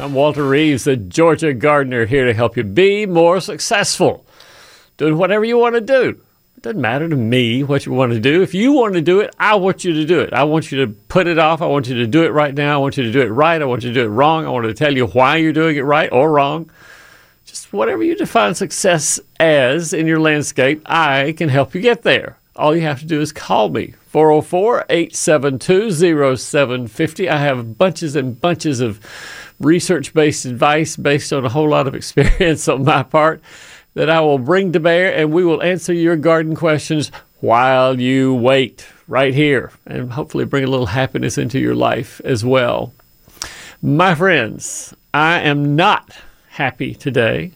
I'm Walter Reeves, the Georgia gardener, here to help you be more successful doing whatever you want to do. It doesn't matter to me what you want to do. If you want to do it, I want you to do it. I want you to put it off. I want you to do it right now. I want you to do it right. I want you to do it wrong. I want to tell you why you're doing it right or wrong. Just whatever you define success as in your landscape, I can help you get there. All you have to do is call me 404 872 0750. I have bunches and bunches of research based advice based on a whole lot of experience on my part that I will bring to bear, and we will answer your garden questions while you wait right here and hopefully bring a little happiness into your life as well. My friends, I am not happy today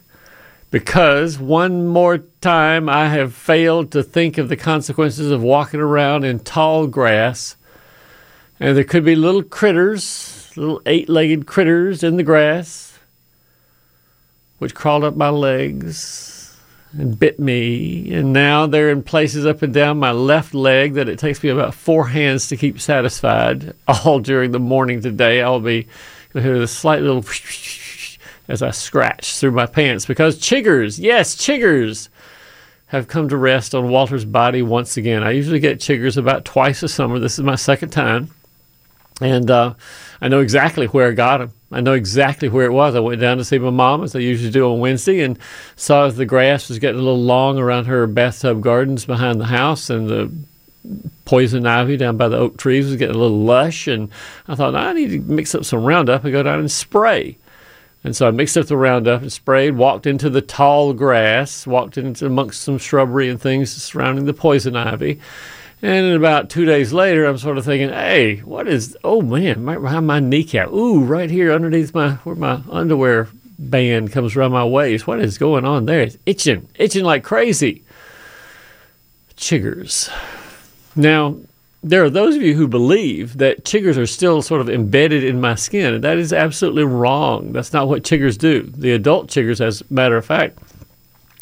because one more time I have failed to think of the consequences of walking around in tall grass. And there could be little critters little eight legged critters in the grass, which crawled up my legs and bit me. And now they're in places up and down my left leg that it takes me about four hands to keep satisfied all during the morning today. I'll be to hear this slight little as I scratch through my pants because chiggers, yes, chiggers have come to rest on Walter's body once again. I usually get chiggers about twice a summer. This is my second time. And uh, I know exactly where I got them. I know exactly where it was. I went down to see my mom, as I usually do on Wednesday, and saw the grass was getting a little long around her bathtub gardens behind the house, and the poison ivy down by the oak trees was getting a little lush. And I thought, I need to mix up some Roundup and go down and spray. And so I mixed up the Roundup and sprayed, walked into the tall grass, walked into amongst some shrubbery and things surrounding the poison ivy and about two days later, I'm sort of thinking, hey, what is, oh man, right behind my kneecap. Ooh, right here underneath my, where my underwear band comes around my waist. What is going on there? It's itching, itching like crazy. Chiggers. Now, there are those of you who believe that chiggers are still sort of embedded in my skin, and that is absolutely wrong. That's not what chiggers do. The adult chiggers, as a matter of fact,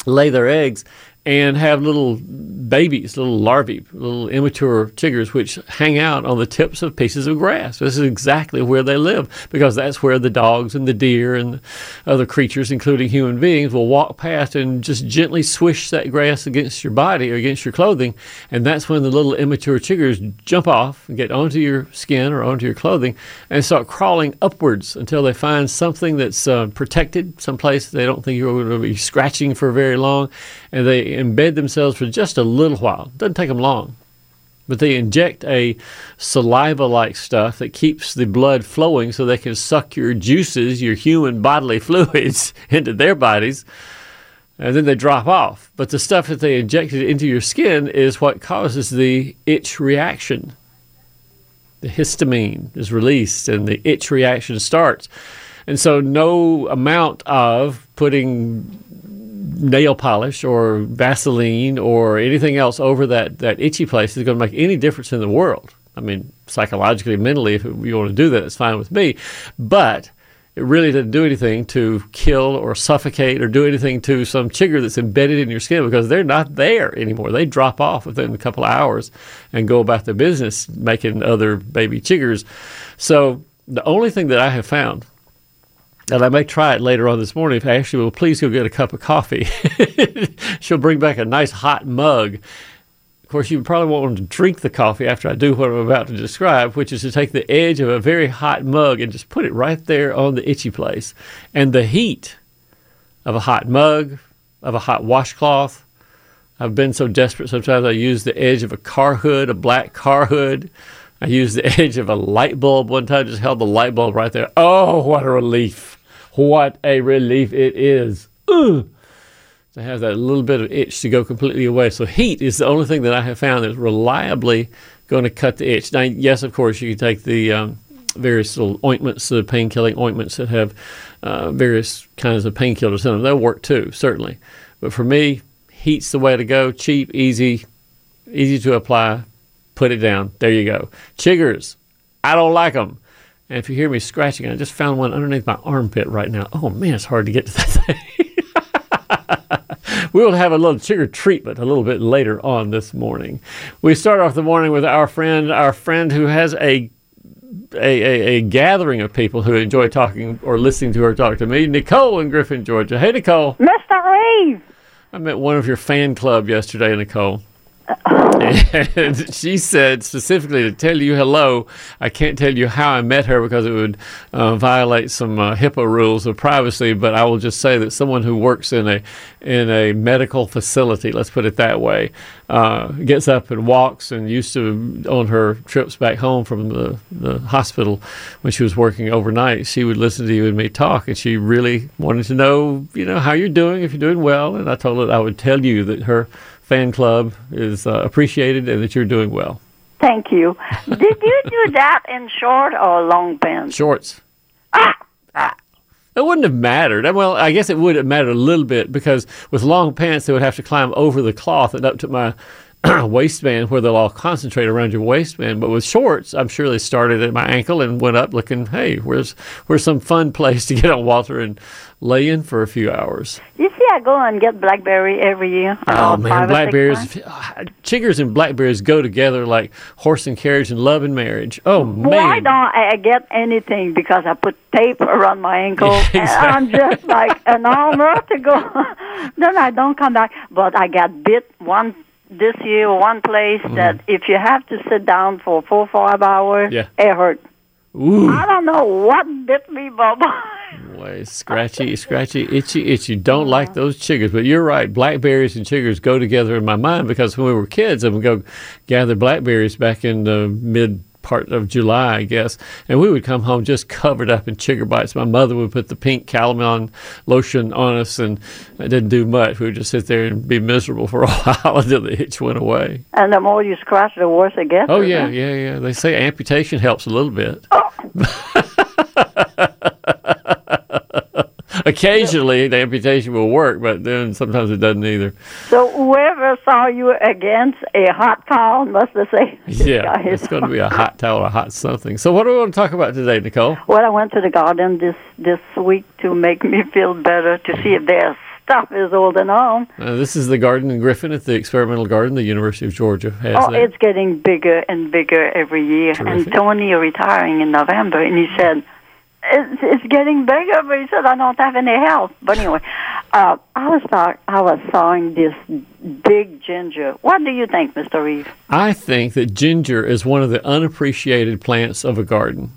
lay their eggs and have little babies, little larvae, little immature chiggers, which hang out on the tips of pieces of grass. This is exactly where they live because that's where the dogs and the deer and other creatures, including human beings, will walk past and just gently swish that grass against your body or against your clothing. And that's when the little immature chiggers jump off and get onto your skin or onto your clothing and start crawling upwards until they find something that's uh, protected, someplace they don't think you're going to be scratching for very long and they embed themselves for just a little while. Doesn't take them long. But they inject a saliva like stuff that keeps the blood flowing so they can suck your juices, your human bodily fluids, into their bodies. And then they drop off. But the stuff that they injected into your skin is what causes the itch reaction. The histamine is released and the itch reaction starts. And so, no amount of putting nail polish or Vaseline or anything else over that, that itchy place is going to make any difference in the world. I mean, psychologically, mentally, if you want to do that, it's fine with me. But it really doesn't do anything to kill or suffocate or do anything to some chigger that's embedded in your skin because they're not there anymore. They drop off within a couple of hours and go about their business making other baby chiggers. So the only thing that I have found and I may try it later on this morning if Ashley will please go get a cup of coffee. She'll bring back a nice hot mug. Of course, you probably won't want to drink the coffee after I do what I'm about to describe, which is to take the edge of a very hot mug and just put it right there on the itchy place. And the heat of a hot mug, of a hot washcloth, I've been so desperate sometimes I use the edge of a car hood, a black car hood. I used the edge of a light bulb one time, just held the light bulb right there. Oh, what a relief! What a relief it is. Ugh. To have that little bit of itch to go completely away. So heat is the only thing that I have found that's reliably going to cut the itch. Now, yes, of course, you can take the um, various little ointments, the pain killing ointments that have uh, various kinds of painkillers in them. They'll work too, certainly. But for me, heat's the way to go. Cheap, easy, easy to apply. Put it down. There you go. Chiggers, I don't like them. And if you hear me scratching, I just found one underneath my armpit right now. Oh man, it's hard to get to that thing. we will have a little chigger treatment a little bit later on this morning. We start off the morning with our friend, our friend who has a a, a, a, gathering of people who enjoy talking or listening to her talk to me, Nicole in Griffin, Georgia. Hey, Nicole. Mr. Reeve. I met one of your fan club yesterday, Nicole. Uh, and she said specifically to tell you hello. I can't tell you how I met her because it would uh, violate some uh, HIPAA rules of privacy. But I will just say that someone who works in a in a medical facility, let's put it that way, uh, gets up and walks and used to on her trips back home from the, the hospital when she was working overnight, she would listen to you and me talk, and she really wanted to know, you know, how you're doing, if you're doing well. And I told her I would tell you that her fan club is uh, appreciated and that you're doing well. Thank you. Did you do that in short or long pants? Shorts. Ah! ah. It wouldn't have mattered. Well, I guess it would have mattered a little bit because with long pants, they would have to climb over the cloth and up to my waistband where they'll all concentrate around your waistband. But with shorts, I'm sure they started at my ankle and went up looking, hey, where's where's some fun place to get on water and lay in for a few hours. You see, I go and get blackberry every year. Oh uh, man, blackberries, chiggers and blackberries go together like horse and carriage and love and marriage. Oh man, why don't I get anything because I put tape around my ankle yeah, exactly. and I'm just like an hour to go. then I don't come back, but I got bit one this year one place mm. that if you have to sit down for four five hours, yeah. it hurt. Ooh. I don't know what bit me, Bubba. Boy, scratchy, scratchy, itchy, itchy. Don't like those chiggers. But you're right. Blackberries and chiggers go together in my mind because when we were kids, I would go gather blackberries back in the mid part of July, I guess. And we would come home just covered up in chigger bites. My mother would put the pink calamine lotion on us, and it didn't do much. We would just sit there and be miserable for a while until the itch went away. And the more you scratch, the worse it gets. Oh, yeah, yeah, yeah. They say amputation helps a little bit. Oh. occasionally the amputation will work, but then sometimes it doesn't either. So whoever saw you against a hot towel must have said, "Yeah, it's going to be a hot towel or a hot something." So what do we want to talk about today, Nicole? Well, I went to the garden this this week to make me feel better to see if there's stuff is old and on. Uh, this is the garden in Griffin at the experimental garden the University of Georgia has. Oh, there. it's getting bigger and bigger every year. Terrific. And Tony retiring in November, and he said, it's, it's getting bigger, but he said I don't have any help. But anyway, uh, I was I was sawing this big ginger. What do you think, Mr. Reeve? I think that ginger is one of the unappreciated plants of a garden.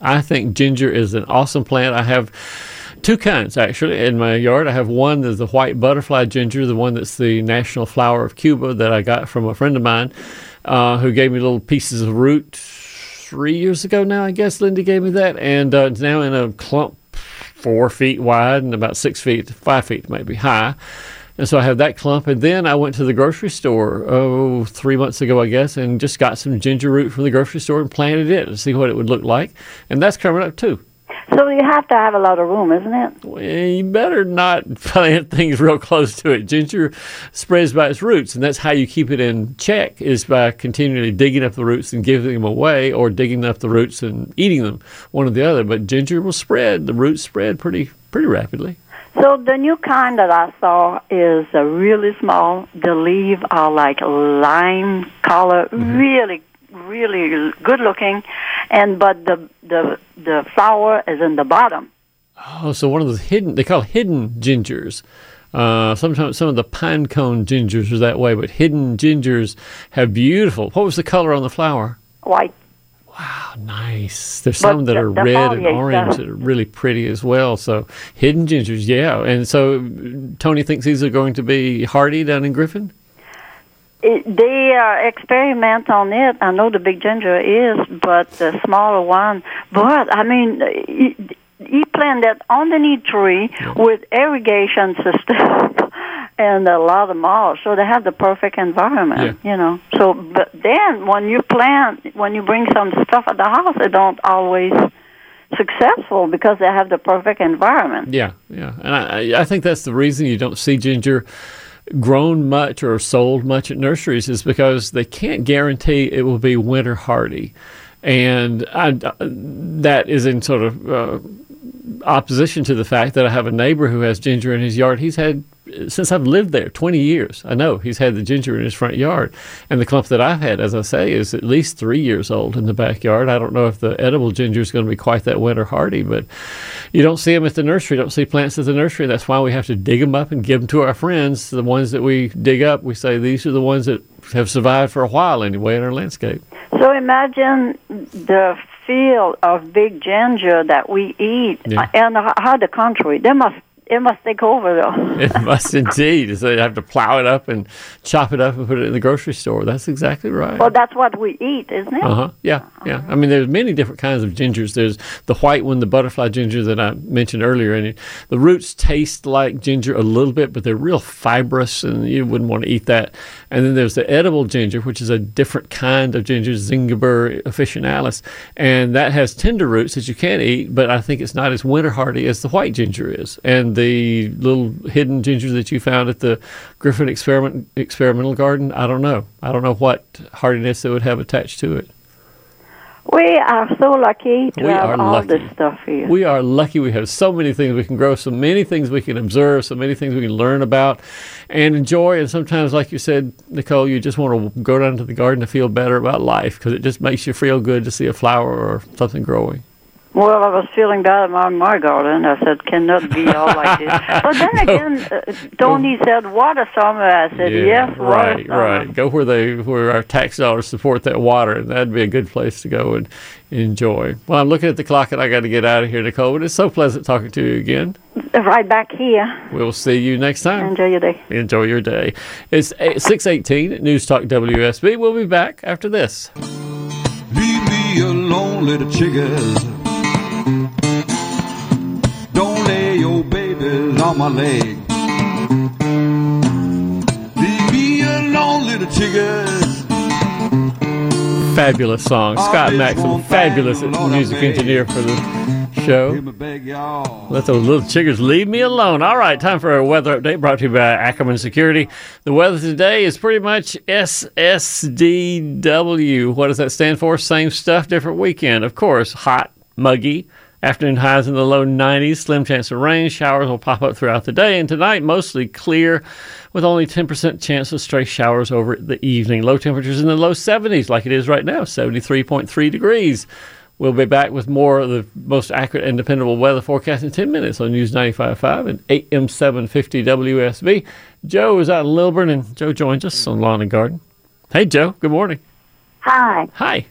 I think ginger is an awesome plant. I have two kinds actually in my yard. I have one that's the white butterfly ginger, the one that's the national flower of Cuba that I got from a friend of mine uh, who gave me little pieces of root three years ago now, I guess Lindy gave me that, and uh, it's now in a clump four feet wide and about six feet, five feet maybe high. And so I have that clump. And then I went to the grocery store, oh, three months ago, I guess, and just got some ginger root from the grocery store and planted it to see what it would look like. And that's coming up too. So you have to have a lot of room, isn't it? Well, you better not plant things real close to it. Ginger spreads by its roots, and that's how you keep it in check is by continually digging up the roots and giving them away, or digging up the roots and eating them, one or the other. But ginger will spread; the roots spread pretty pretty rapidly. So the new kind that I saw is uh, really small. The leaves are like lime color, mm-hmm. really really good looking, and but the the the flower is in the bottom. Oh, so one of those hidden they call hidden gingers. Uh, sometimes some of the pine cone gingers are that way, but hidden gingers have beautiful. What was the color on the flower? White. Wow, nice. There's but some that the, are the red and orange that are really pretty as well. So hidden gingers, yeah. And so Tony thinks these are going to be hardy down in Griffin it, they uh, experiment on it. I know the big ginger is, but the smaller one. But I mean, he, he planted underneath tree with irrigation system. and a lot of malls, so they have the perfect environment, you know. So, but then when you plant, when you bring some stuff at the house, it don't always successful because they have the perfect environment. Yeah, yeah, and I, I think that's the reason you don't see ginger grown much or sold much at nurseries is because they can't guarantee it will be winter hardy, and I, that is in sort of. Uh, opposition to the fact that I have a neighbor who has ginger in his yard. He's had since I've lived there 20 years. I know he's had the ginger in his front yard. And the clump that I've had, as I say, is at least three years old in the backyard. I don't know if the edible ginger is going to be quite that winter hardy, but you don't see them at the nursery. You don't see plants at the nursery. That's why we have to dig them up and give them to our friends. The ones that we dig up, we say these are the ones that have survived for a while anyway in our landscape. So imagine the field of big ginger that we eat Yeah. and how the country they must it must take over though. It must indeed. So you have to plow it up and chop it up and put it in the grocery store. That's exactly right. well, that's what we eat, isn't it? Uh huh. Yeah, yeah. I mean, there's many different kinds of gingers. There's the white one, the butterfly ginger that I mentioned earlier, and it, the roots taste like ginger a little bit, but they're real fibrous, and you wouldn't want to eat that. And then there's the edible ginger, which is a different kind of ginger, Zingiber officinalis, and that has tender roots that you can eat, but I think it's not as winter hardy as the white ginger is. And the little hidden ginger that you found at the Griffin experiment experimental garden, I don't know. I don't know what hardiness it would have attached to it. We are so lucky to We have all lucky. this stuff here. We are lucky. We have so many things we can grow, so many things we can observe, so many things we can learn about and enjoy. And sometimes, like you said, Nicole, you just want to go down to the garden to feel better about life because it just makes you feel good to see a flower or something growing. Well, I was feeling bad about my garden. I said, cannot be all like this. But then again, uh, Tony said, water summer. I said, yes, water right, summer. right. Go where they where our tax dollars support that water, and that'd be a good place to go and enjoy. Well, I'm looking at the clock, and I got to get out of here, Nicole. But it's so pleasant talking to you again. Right back here. We'll see you next time. Enjoy your day. Enjoy your day. It's six eighteen at News Talk WSB. We'll be back after this. Leave me alone, little chickens. On my leg. Leave me alone, little chickens. Fabulous song. Scott Maxim, fabulous music Lord, I beg. engineer for the show. Hear me beg y'all. Let those little chiggers leave me alone. All right, time for a weather update brought to you by Ackerman Security. The weather today is pretty much SSDW. What does that stand for? Same stuff, different weekend. Of course, hot, muggy. Afternoon highs in the low 90s. Slim chance of rain. Showers will pop up throughout the day. And tonight, mostly clear with only 10% chance of stray showers over the evening. Low temperatures in the low 70s, like it is right now, 73.3 degrees. We'll be back with more of the most accurate and dependable weather forecast in 10 minutes on News 95.5 and AM 750 WSB. Joe is out in Lilburn, and Joe joins us on Lawn and Garden. Hey, Joe. Good morning. Hi. Hi.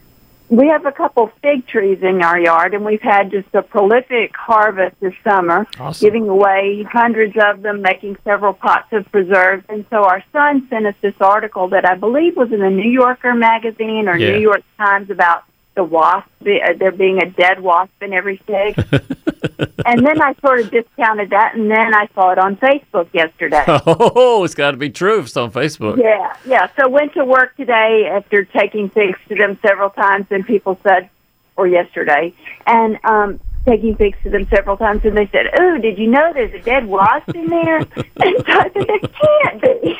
We have a couple fig trees in our yard, and we've had just a prolific harvest this summer, Awesome. giving away hundreds of them, making several pots of preserves. And so our son sent us this article that I believe was in the New Yorker magazine or Yeah. New York Times about the wasp, uh, there being a dead wasp in every fig. and then I sort of discounted that, and then I saw it on Facebook yesterday. Oh, it's got to be true if it's on Facebook. Yeah, yeah. So went to work today after taking figs to them several times, and people said, or yesterday, and um, taking figs to them several times, and they said, "Oh, did you know there's a dead wasp in there?" and so I said, "There can't be."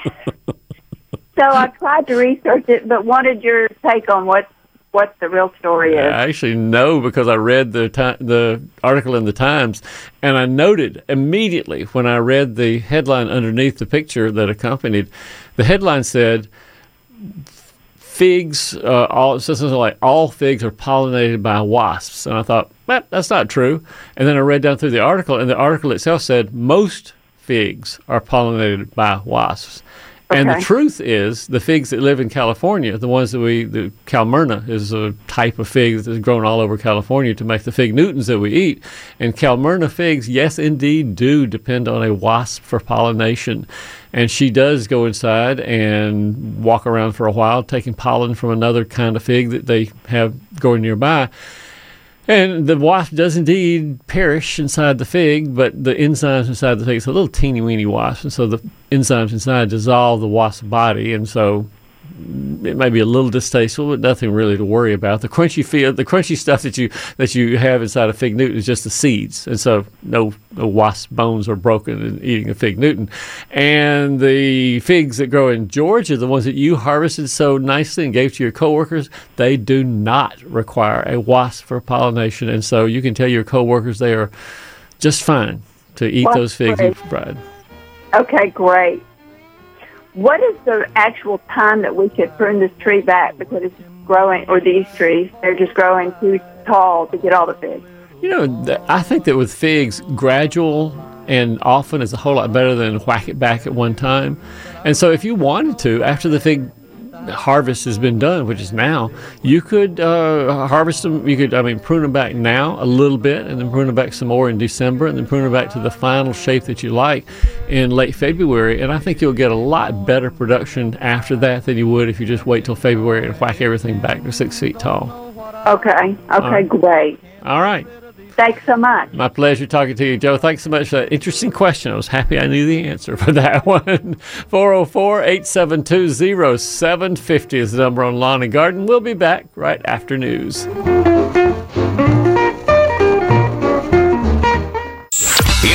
so I tried to research it, but wanted your take on what what the real story is. I actually know because I read the ti- the article in the Times, and I noted immediately when I read the headline underneath the picture that accompanied. The headline said, "Figs, uh, all it says something like all figs are pollinated by wasps," and I thought, well, that's not true. And then I read down through the article, and the article itself said most figs are pollinated by wasps. And the truth is, the figs that live in California, the ones that we, the Calimyrna is a type of fig that is grown all over California to make the fig Newtons that we eat. And Calimyrna figs, yes, indeed, do depend on a wasp for pollination. And she does go inside and walk around for a while, taking pollen from another kind of fig that they have growing nearby. And the wasp does indeed perish inside the fig, but the enzymes inside the fig, it's a little teeny weeny wasp, and so the enzymes inside dissolve the wasp body, and so it may be a little distasteful, but nothing really to worry about. The crunchy feel, the crunchy stuff that you that you have inside a fig Newton is just the seeds, and so no, no wasp bones are broken in eating a fig Newton. And the figs that grow in Georgia, the ones that you harvested so nicely and gave to your coworkers, they do not require a wasp for pollination, and so you can tell your coworkers they are just fine to eat Well, those figs great. you've. Okay, great. What is the actual time that we should prune this tree back because it's growing, or these trees, they're just growing too tall to get all the figs? You know, I think that with figs, gradual and often is a whole lot better than whack it back at one time. And so, if you wanted to, after the fig harvest has been done, which is now, you could uh, harvest them. You could, I mean, prune them back now a little bit, and then prune them back some more in December, and then prune them back to the final shape that you like in late February. And I think you'll get a lot better production after that than you would if you just wait till February and whack everything back to six feet tall. Okay, okay, right. great. All right. Thanks so much. My pleasure talking to you, Joe. Thanks so much that interesting question. I was happy I knew the answer for that one. 404 872 0750 is the number on Lawn and Garden. We'll be back right after news.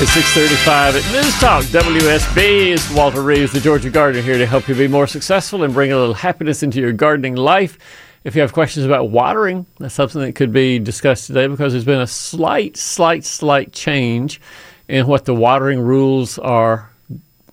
It's 635 at News Talk WSB. It's Walter Reeves, the Georgia Gardener, here to help you be more successful and bring a little happiness into your gardening life. If you have questions about watering, that's something that could be discussed today because there's been a slight, slight, slight change in what the watering rules are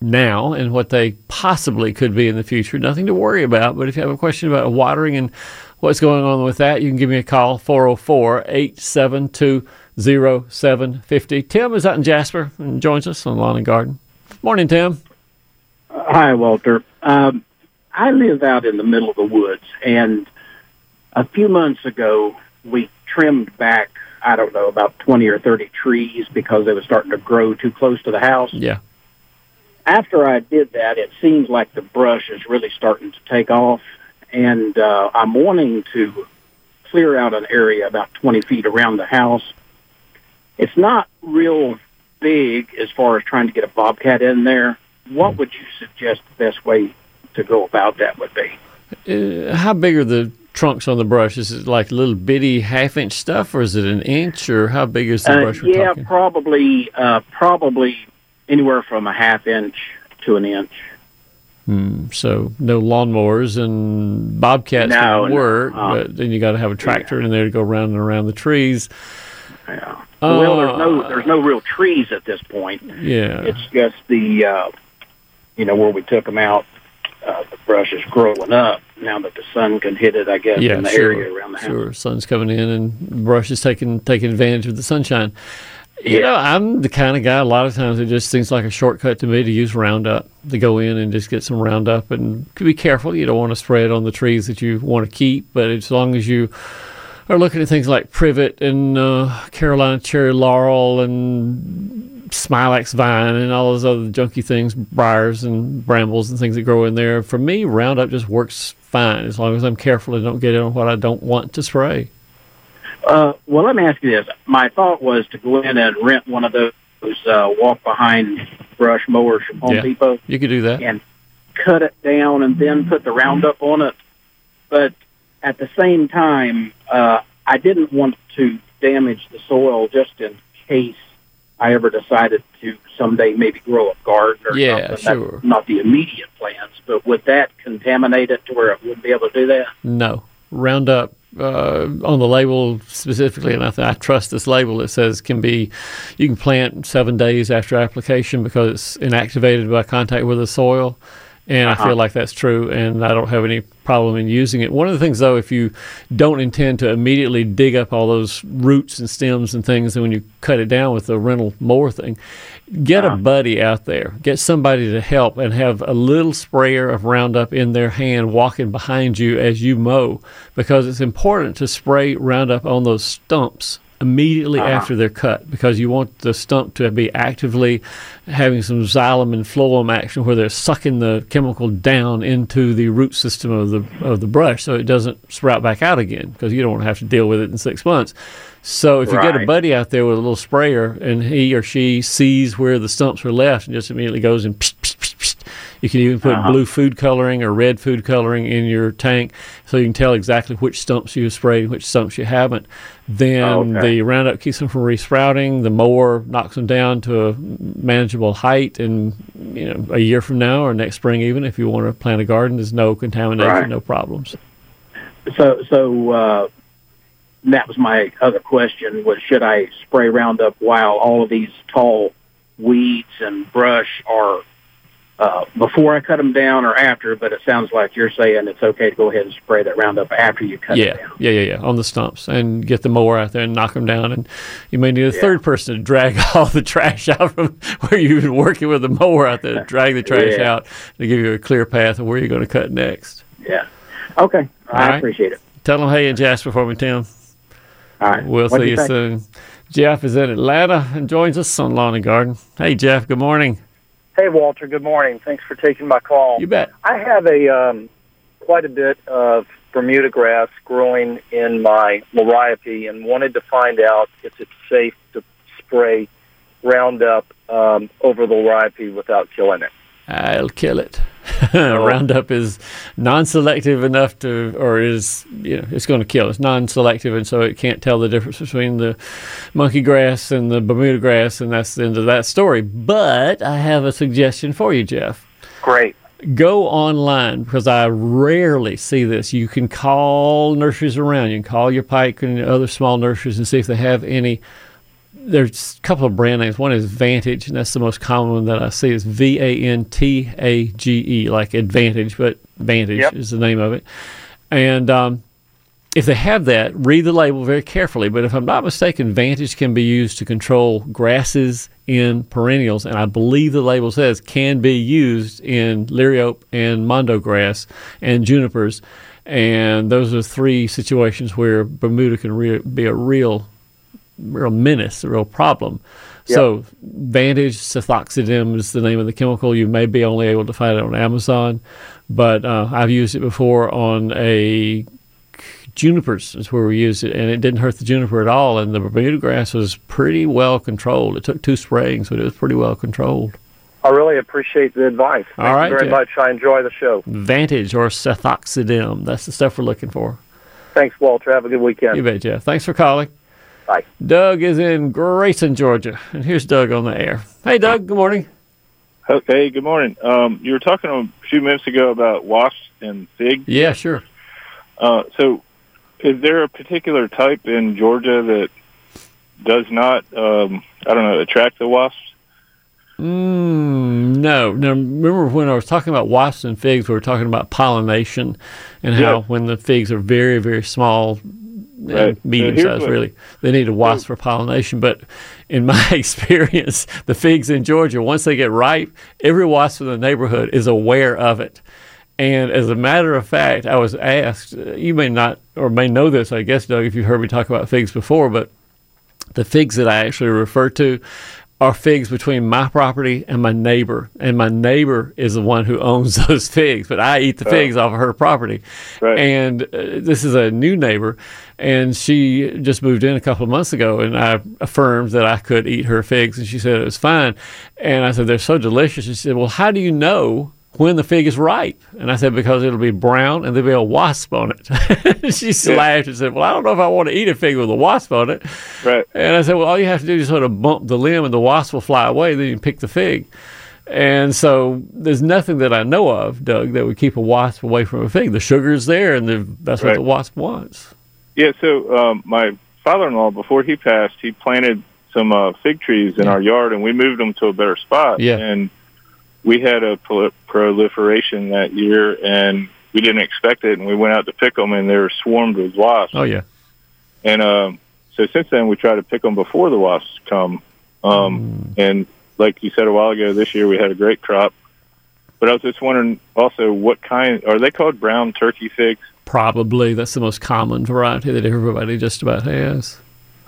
now and what they possibly could be in the future. Nothing to worry about, but if you have a question about watering and what's going on with that, you can give me a call 404 872 0750. Tim is out in Jasper and joins us on Lawn and Garden. Morning, Tim. Hi, Walter. Um, I live out in the middle of the woods, and a few months ago, we trimmed back, I don't know, about 20 or 30 trees because they were starting to grow too close to the house. Yeah. After I did that, it seems like the brush is really starting to take off, and uh, I'm wanting to clear out an area about 20 feet around the house. It's not real big as far as trying to get a bobcat in there. What would you suggest the best way to go about that would be? Uh, how big are the trunks on the brush? Is it like little bitty half inch stuff or is it an inch or how big is the Uh, brush yeah, talking? probably, uh, probably anywhere from a half inch to an inch. Hmm, so no lawnmowers and bobcats No, would no, work, uh, but then you got to have a tractor in there to go around and around the trees. Yeah. Well, there's no Uh, there's no real trees at this point. Yeah. It's just the uh, you know where we took them out. Uh, the brush is growing up now that the sun can hit it. I guess yeah, in the sure, area around the house. Sure, sun's coming in and brush is taking taking advantage of the sunshine. You Yeah. know, I'm the kind of guy. A lot of times, it just seems like a shortcut to me to use Roundup to go in and just get some Roundup and be careful. You don't want to spray it on the trees that you want to keep, but as long as you are looking at things like privet and uh, Carolina cherry laurel and smilax vine and all those other junky things, briars and brambles and things that grow in there. For me, Roundup just works fine as long as I'm careful and don't get it on what I don't want to spray. Uh, well, let me ask you this. My thought was to go in and rent one of those uh, walk behind brush mowers from Home Yeah. Depot You could do that. and cut it down and then put the Roundup on it. But at the same time, uh, I didn't want to damage the soil just in case I ever decided to someday maybe grow a garden or Yeah, something. sure. That's not the immediate plans, but would that contaminate it to where it wouldn't be able to do that? No. Roundup uh, on the label specifically, and I, th- I trust this label. It says can be you can plant seven days after application because it's inactivated by contact with the soil, and I Uh-huh. feel like that's true. And I don't have any problem in using it. One of the things, though, if you don't intend to immediately dig up all those roots and stems and things, and when you cut it down with the rental mower thing, get a ah. buddy out there, get somebody to help, and have a little sprayer of Roundup in their hand walking behind you as you mow, because it's important to spray Roundup on those stumps immediately uh-huh. after they're cut because you want the stump to be actively having some xylem and phloem action where they're sucking the chemical down into the root system of the of the brush so it doesn't sprout back out again because you don't want to have to deal with it in six months. So if you get a buddy out there with a little sprayer and he or she sees where the stumps are left and just immediately goes and psh, psh, psh, psh. You can even put Uh-huh. blue food coloring or red food coloring in your tank so you can tell exactly which stumps you have sprayed and which stumps you haven't. Then Okay. the Roundup keeps them from resprouting. The mower knocks them down to a manageable height, and you know a year from now or next spring, even if you want to plant a garden, there's no contamination, Right. no problems. So, so uh, that was my other question: was should I spray Roundup while all of these tall weeds and brush are uh, before I cut them down or after? But it sounds like you're saying it's okay to go ahead and spray that Roundup after you cut yeah, it down. yeah, yeah, yeah, on the stumps, and get the mower out there and knock them down. And you may need a third person to drag all the trash out from where you've been working with the mower out there to drag the trash Yeah. out to give you a clear path of where you're going to cut next. Yeah. Okay. All I right. appreciate it. Tell them hey in Jasper for me, Tim. All right. We'll What'd see you say? soon. Jeff is in Atlanta and joins us on Lawn and Garden. Hey, Jeff. Good morning. Hey, Walter. Good morning. Thanks for taking my call. You bet. I have a um, quite a bit of Bermuda grass growing in my liriope, and wanted to find out if it's safe to spray Roundup um, over the liriope without killing it. Uh, I'll kill it. Oh. Roundup is non-selective enough to, or is you know, it's going to kill. It's non-selective, and so it can't tell the difference between the monkey grass and the Bermuda grass, and that's the end of that story. But I have a suggestion for you, Jeff. Great. Go online because I rarely see this. You can call nurseries around. You can call your Pike and other small nurseries and see if they have any there's a couple of brand names. One is Vantage, and that's the most common one that I see. Is V A N T A G E, like Advantage, but Vantage Yep. is the name of it. And um, if they have that, read the label very carefully. But if I'm not mistaken, Vantage can be used to control grasses in perennials, and I believe the label says can be used in liriope and mondo grass and junipers. And those are three situations where Bermuda can re- be a real real menace, a real problem. So, Vantage Sethoxydim is the name of the chemical. You may be only able to find it on Amazon, but uh, I've used it before on a junipers is where we used it, and it didn't hurt the juniper at all. And the Bermuda grass was pretty well controlled. It took two sprayings, but it was pretty well controlled. I really appreciate the advice. Thank All right, you very Jeff. much. I enjoy the show. Vantage or Sethoxydim. That's the stuff we're looking for. Thanks, Walter. Have a good weekend. You bet, Jeff. Thanks for calling. Bye. Doug is in Grayson, Georgia, and here's Doug on the air. Hey, Doug. Good morning. Okay, good morning. Um, you were talking a few minutes ago about wasps and figs. Yeah, sure. Uh, so, is there a particular type in Georgia that does not, um, I don't know, attract the wasps? Mm, no. Now, remember when I was talking about wasps and figs, we were talking about pollination and how Yeah. when the figs are very, very small, Right. medium size, what- really, they need a wasp for pollination. But in my experience, the figs in Georgia, once they get ripe, every wasp in the neighborhood is aware of it. And as a matter of fact, I was asked, uh, you may not or may know this, I guess, Doug, if you've heard me talk about figs before, but the figs that I actually refer to are figs between my property and my neighbor, and my neighbor is the one who owns those figs, but I eat the Oh. figs off of her property. Right. And uh, this is a new neighbor, and she just moved in a couple of months ago, and I affirmed that I could eat her figs, and she said it was fine. And I said they're so delicious. She said, "Well, how do you know?" When the fig is ripe, and I said because it'll be brown and there'll be a wasp on it. she laughed and said, "Well, I don't know if I want to eat a fig with a wasp on it." Right. And I said, well, all you have to do is sort of bump the limb and the wasp will fly away. Then you pick the fig. And so there's nothing that I know of, Doug, that would keep a wasp away from a fig. The sugar's there, and the, that's what the wasp wants. Yeah, so um, my father-in-law, before he passed, he planted some uh, fig trees in Yeah. our yard, and we moved them to a better spot. Yeah. And we had a prol- proliferation that year, and we didn't expect it, and we went out to pick them, and they were swarmed with wasps. Oh yeah. And um, so since then, we try to pick them before the wasps come. Um, And like you said a while ago, this year we had a great crop. But I was just wondering also what kind are they called brown turkey figs? Probably that's the most common variety that everybody just about has.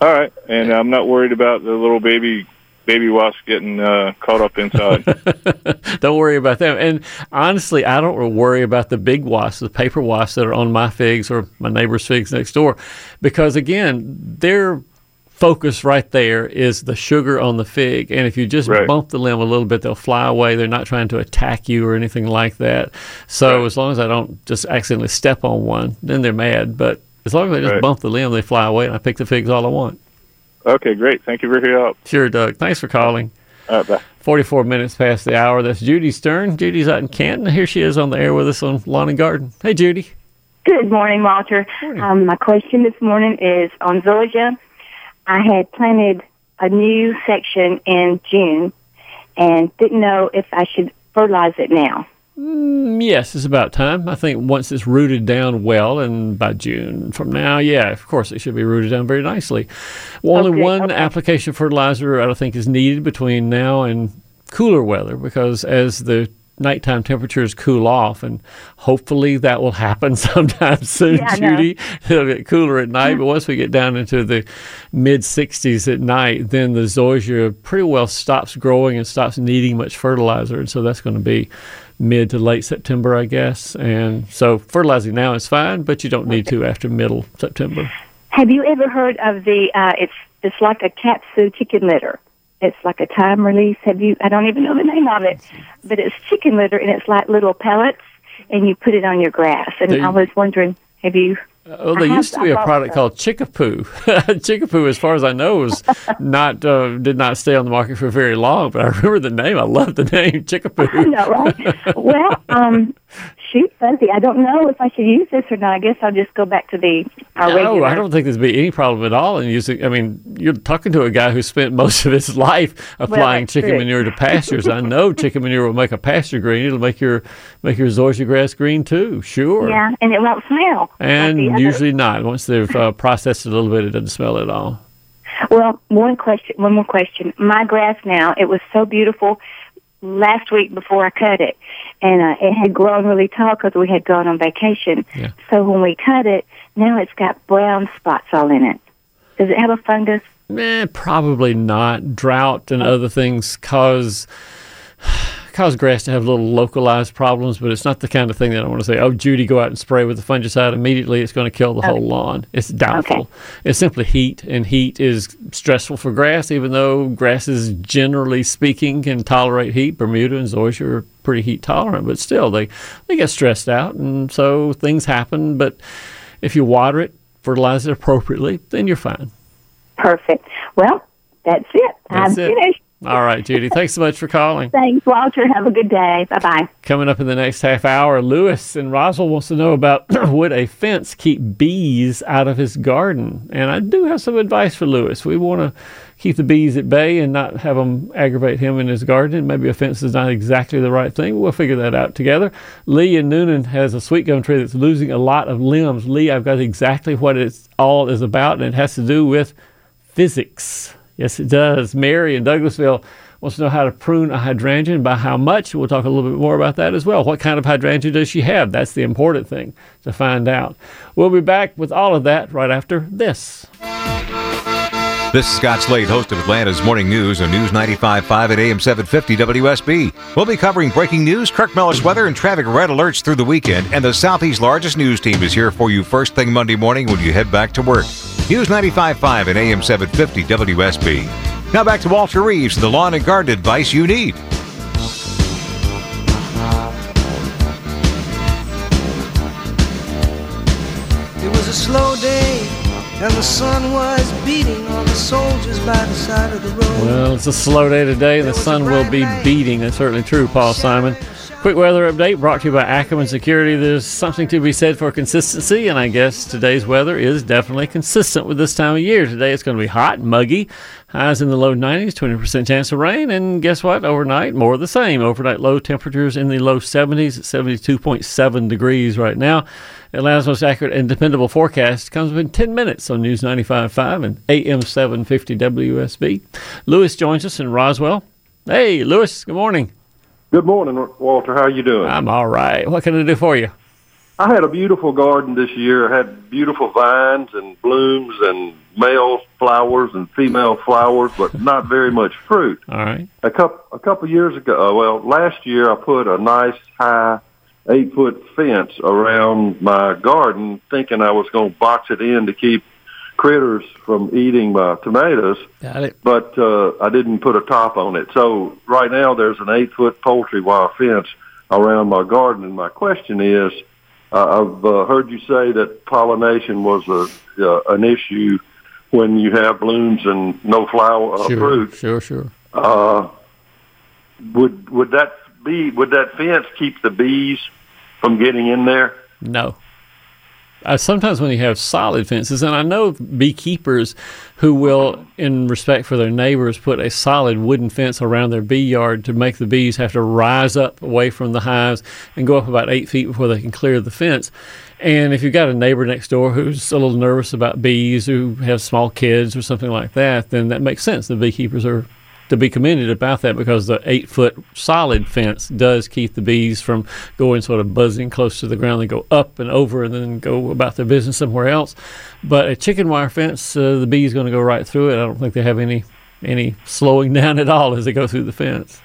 All right, and I'm not worried about the little baby baby wasps getting uh, caught up inside. don't worry about them. And honestly, I don't worry about the big wasps, the paper wasps that are on my figs or my neighbor's figs next door, because again, their focus right there is the sugar on the fig. And if you just Right. bump the limb a little bit, they'll fly away. They're not trying to attack you or anything like that. So Right. as long as I don't just accidentally step on one, then they're mad. But as long as I just Right. bump the limb, they fly away, and I pick the figs all I want. okay, great. Thank you for your help. Sure, Doug. Thanks for calling. All right, bye. 44 minutes past the hour. That's Judy Stern. Judy's out in Canton. Here she is on the air with us on Lawn and Garden. Hey, Judy. Good morning, Walter. Um, my question this morning is on zoysia. I had planted a new section in June and didn't know if I should fertilize it now. Mm, Yes, it's about time. I think once it's rooted down well, and by June from now, yeah, of course it should be rooted down very nicely. Well, only Okay, one okay. application of fertilizer I don't think is needed between now and cooler weather because as the nighttime temperatures cool off, and hopefully that will happen sometime soon, Yeah. Judy. It'll get cooler at night, but once we get down into the mid 60s at night, then the zoysia pretty well stops growing and stops needing much fertilizer, and so that's going to be mid to late September, I guess. And so fertilizing now is fine, but you don't need to after middle September. Have you ever heard of the? Uh, it's it's like a capsu chicken litter. It's like a time release. Have you? I don't even know the name of it, but it's chicken litter and it's like little pellets, and you put it on your grass. And I was wondering, have you? Oh, there I have- used to be I a product so. called Chickapoo. Chickapoo, as far as I know, was not uh, did not stay on the market for very long. But I remember the name. I love the name Chickapoo. I know, right? well, um, shoot, Fuzzy, I don't know if I should use this or not. I guess I'll just go back to the our No, regular. I don't think there's be any problem at all in using. I mean, you're talking to a guy who spent most of his life applying that's chicken true. manure to pastures. I know chicken manure will make a pasture green. It'll make your make your zoysia grass green too. Sure. Yeah, and it won't smell. And other. usually not. Once they've uh, processed it a little bit, it doesn't smell at all. Well, one question, one more question. My grass now, it was so beautiful last week before I cut it, and uh, it had grown really tall because we had gone on vacation. Yeah. So when we cut it, now it's got brown spots all in it. Does it have a fungus? Eh, probably not. Drought and other things cause cause grass to have little localized problems, but it's not the kind of thing that I want to say, oh, Judy, go out and spray with the fungicide immediately. It's going to kill the whole lawn. It's doubtful. Okay. It's simply heat, and heat is stressful for grass, even though grasses, generally speaking, can tolerate heat. Bermuda and zoysia are pretty heat tolerant, but still, they, they get stressed out, and so things happen. But if you water it, fertilize it appropriately, then you're fine. Perfect. Well, that's it. That's I'm it. finished. All right, Judy. Thanks so much for calling. Thanks, Walter. Have a good day. Bye bye. Coming up in the next half hour, Lewis and Roswell wants to know about would a fence keep bees out of his garden? And I do have some advice for Lewis. We want to keep the bees at bay and not have them aggravate him in his garden. Maybe a fence is not exactly the right thing. We'll figure that out together. Lee in Newnan has a sweet gum tree that's losing a lot of limbs. Lee, I've got exactly what it's all is about, and it has to do with physics. Yes, it does. Mary in Douglasville wants to know how to prune a hydrangea and by how much. We'll talk a little bit more about that as well. What kind of hydrangea does she have? That's the important thing to find out. We'll be back with all of that right after this. This is Scott Slade, host of Atlanta's Morning News on News 95.5 at AM 750 WSB. We'll be covering breaking news, Kirk Mellish weather, and traffic red alerts through the weekend. And the Southeast's largest news team is here for you first thing Monday morning when you head back to work. News 95.5 and AM 750 WSB. Now back to Walter Reeves and the lawn and garden advice you need. It was a slow day, and the sun was beating on the soldiers by the side of the road. Well, it's a slow day today. And the sun will be beating. That's certainly true, Paul Simon. Quick weather update brought to you by Ackerman Security. There's something to be said for consistency, and I guess today's weather is definitely consistent with this time of year. Today it's going to be hot, muggy, highs in the low 90s, 20% chance of rain, and guess what? Overnight, more of the same. Overnight low temperatures in the low 70s, 72.7 degrees right now. Atlanta's most accurate and dependable forecast comes within 10 minutes on News 95.5 and AM 750 WSB. Lewis joins us in Roswell. Hey, Lewis, good morning. Good morning, Walter. How you doing? I'm all right. What can I do for you? I had a beautiful garden this year. I had beautiful vines and blooms and male flowers and female flowers, but not very much fruit. All right. A couple a couple years ago, uh, well, last year I put a nice high eight foot fence around my garden, thinking I was going to box it in to keep critters from eating my tomatoes. Got it. But uh, I didn't put a top on it. So right now there's an eight foot poultry wire fence around my garden. And my question is, uh, I've uh, heard you say that pollination was a uh, an issue when you have blooms and no flower uh, sure, fruit. Sure, sure. Uh, would would that be would that fence keep the bees from getting in there? No. Sometimes when you have solid fences, and I know beekeepers who will, in respect for their neighbors, put a solid wooden fence around their bee yard to make the bees have to rise up away from the hives and go up about eight feet before they can clear the fence. And if you've got a neighbor next door who's a little nervous about bees, who have small kids or something like that, then that makes sense. The beekeepers are to be commended about that because the eight foot solid fence does keep the bees from going sort of buzzing close to the ground. They go up and over and then go about their business somewhere else. But a chicken wire fence, uh, the bee's going to go right through it. I don't think they have any any slowing down at all as they go through the fence.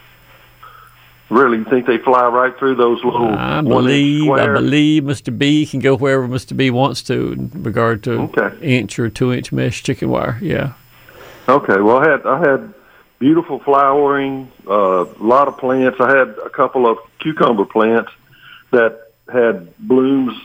Really, you think they fly right through those little? I believe I believe Mr. B can go wherever Mr. B wants to in regard to okay. inch or two inch mesh chicken wire. Yeah. Okay. Well, I had I had beautiful flowering, a uh, lot of plants. I had a couple of cucumber plants that had blooms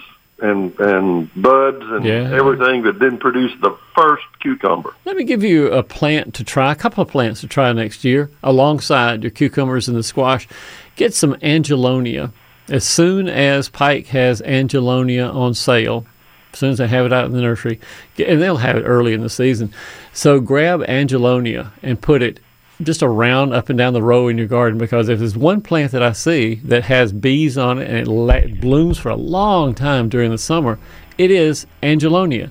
and and buds and Yeah. everything that didn't produce the first cucumber. Let me give you a plant to try, a couple of plants to try next year alongside your cucumbers and the squash. Get some angelonia. As soon as Pike has angelonia on sale, as soon as they have it out in the nursery, and they'll have it early in the season. So grab angelonia and put it just around up and down the row in your garden because if there's one plant that I see that has bees on it and it la- blooms for a long time during the summer, it is angelonia.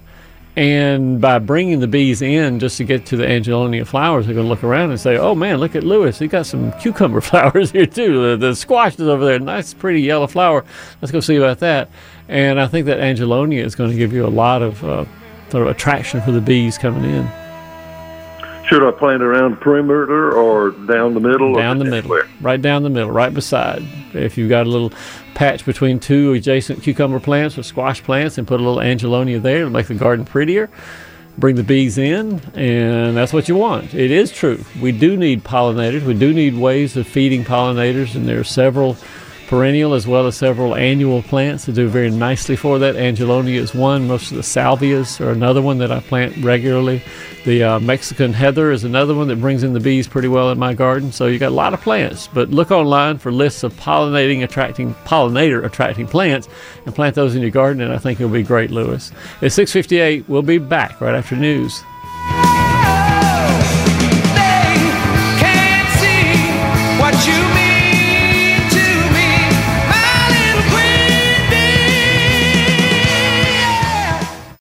And by bringing the bees in just to get to the angelonia flowers, they're going to look around and say, "Oh man, look at Lewis! He got some cucumber flowers here too. The, the squash is over there, nice, pretty yellow flower. Let's go see about that." And I think that angelonia is going to give you a lot of uh, sort of attraction for the bees coming in. Should I plant around the perimeter or down the middle? or down the middle, right down the middle, right beside. If you've got a little patch between two adjacent cucumber plants or squash plants, and put a little angelonia there to make the garden prettier. Bring the bees in, and that's what you want. It is true. We do need pollinators. We do need ways of feeding pollinators, and there are several perennial as well as several annual plants that do very nicely for that. Angelonia is one. Most of the salvias are another one that I plant regularly. The uh, Mexican heather is another one that brings in the bees pretty well in my garden. So you got a lot of plants, but look online for lists of pollinating, attracting pollinator attracting plants, and plant those in your garden. And I think it'll be great, Lewis. It's 6:58. We'll be back right after news.